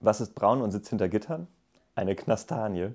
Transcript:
Was ist braun und sitzt hinter Gittern? Eine Knastanie.